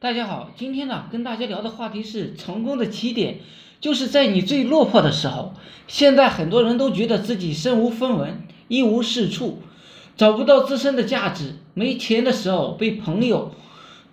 大家好，今天呢跟大家聊的话题是成功的起点，就是在你最落魄的时候。现在很多人都觉得自己身无分文，一无是处，找不到自身的价值。没钱的时候被朋友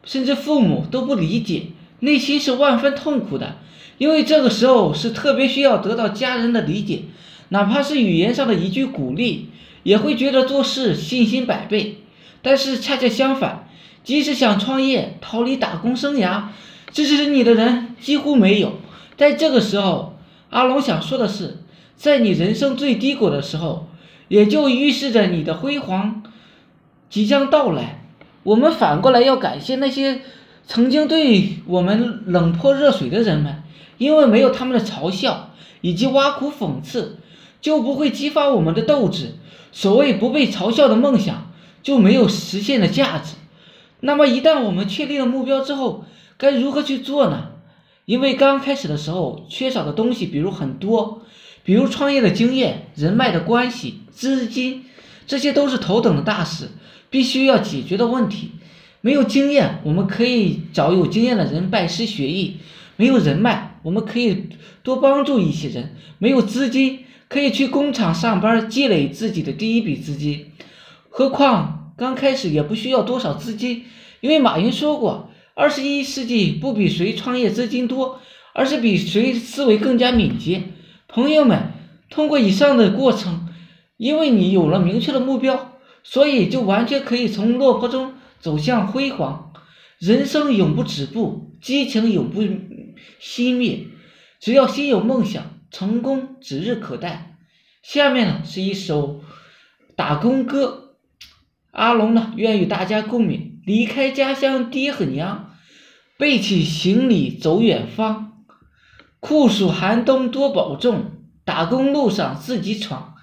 甚至父母都不理解，内心是万分痛苦的。因为这个时候是特别需要得到家人的理解，哪怕是语言上的一句鼓励，也会觉得做事信心百倍。但是恰恰相反。即使想创业、逃离打工生涯，支持你的人几乎没有。在这个时候，阿龙想说的是，在你人生最低谷的时候，也就预示着你的辉煌即将到来。我们反过来要感谢那些曾经对我们冷泼热水的人们，因为没有他们的嘲笑以及挖苦讽刺，就不会激发我们的斗志。所谓不被嘲笑的梦想，就没有实现的价值。那么一旦我们确立了目标之后，该如何去做呢？因为刚开始的时候缺少的东西，比如很多，比如创业的经验、人脉的关系、资金，这些都是头等的大事，必须要解决的问题。没有经验，我们可以找有经验的人拜师学艺；没有人脉，我们可以多帮助一些人；没有资金，可以去工厂上班积累自己的第一笔资金。何况。刚开始也不需要多少资金，因为马云说过，二十一世纪不比谁创业资金多，而是比谁思维更加敏捷。朋友们，通过以上的过程，因为你有了明确的目标，所以就完全可以从落魄中走向辉煌。人生永不止步，激情永不熄灭，只要心有梦想，成功指日可待。下面呢是一首打工歌。阿龙呢，愿与大家共勉。离开家乡，爹和娘，背起行李走远方。酷暑寒冬多保重，打工路上自己闯。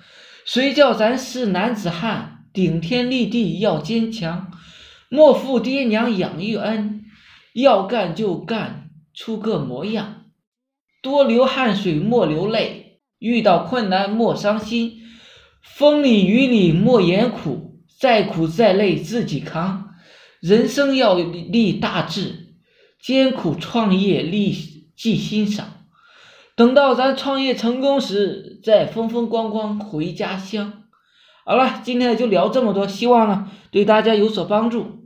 谁叫咱是男子汉，顶天立地要坚强。莫负爹娘养育恩，要干就干出个模样。多流汗水莫流泪，遇到困难莫伤心。风里雨里莫言苦。再苦再累自己扛，人生要立大志，艰苦创业立记欣赏。等到咱创业成功时，再风风光光回家乡。好了，今天就聊这么多，希望呢对大家有所帮助。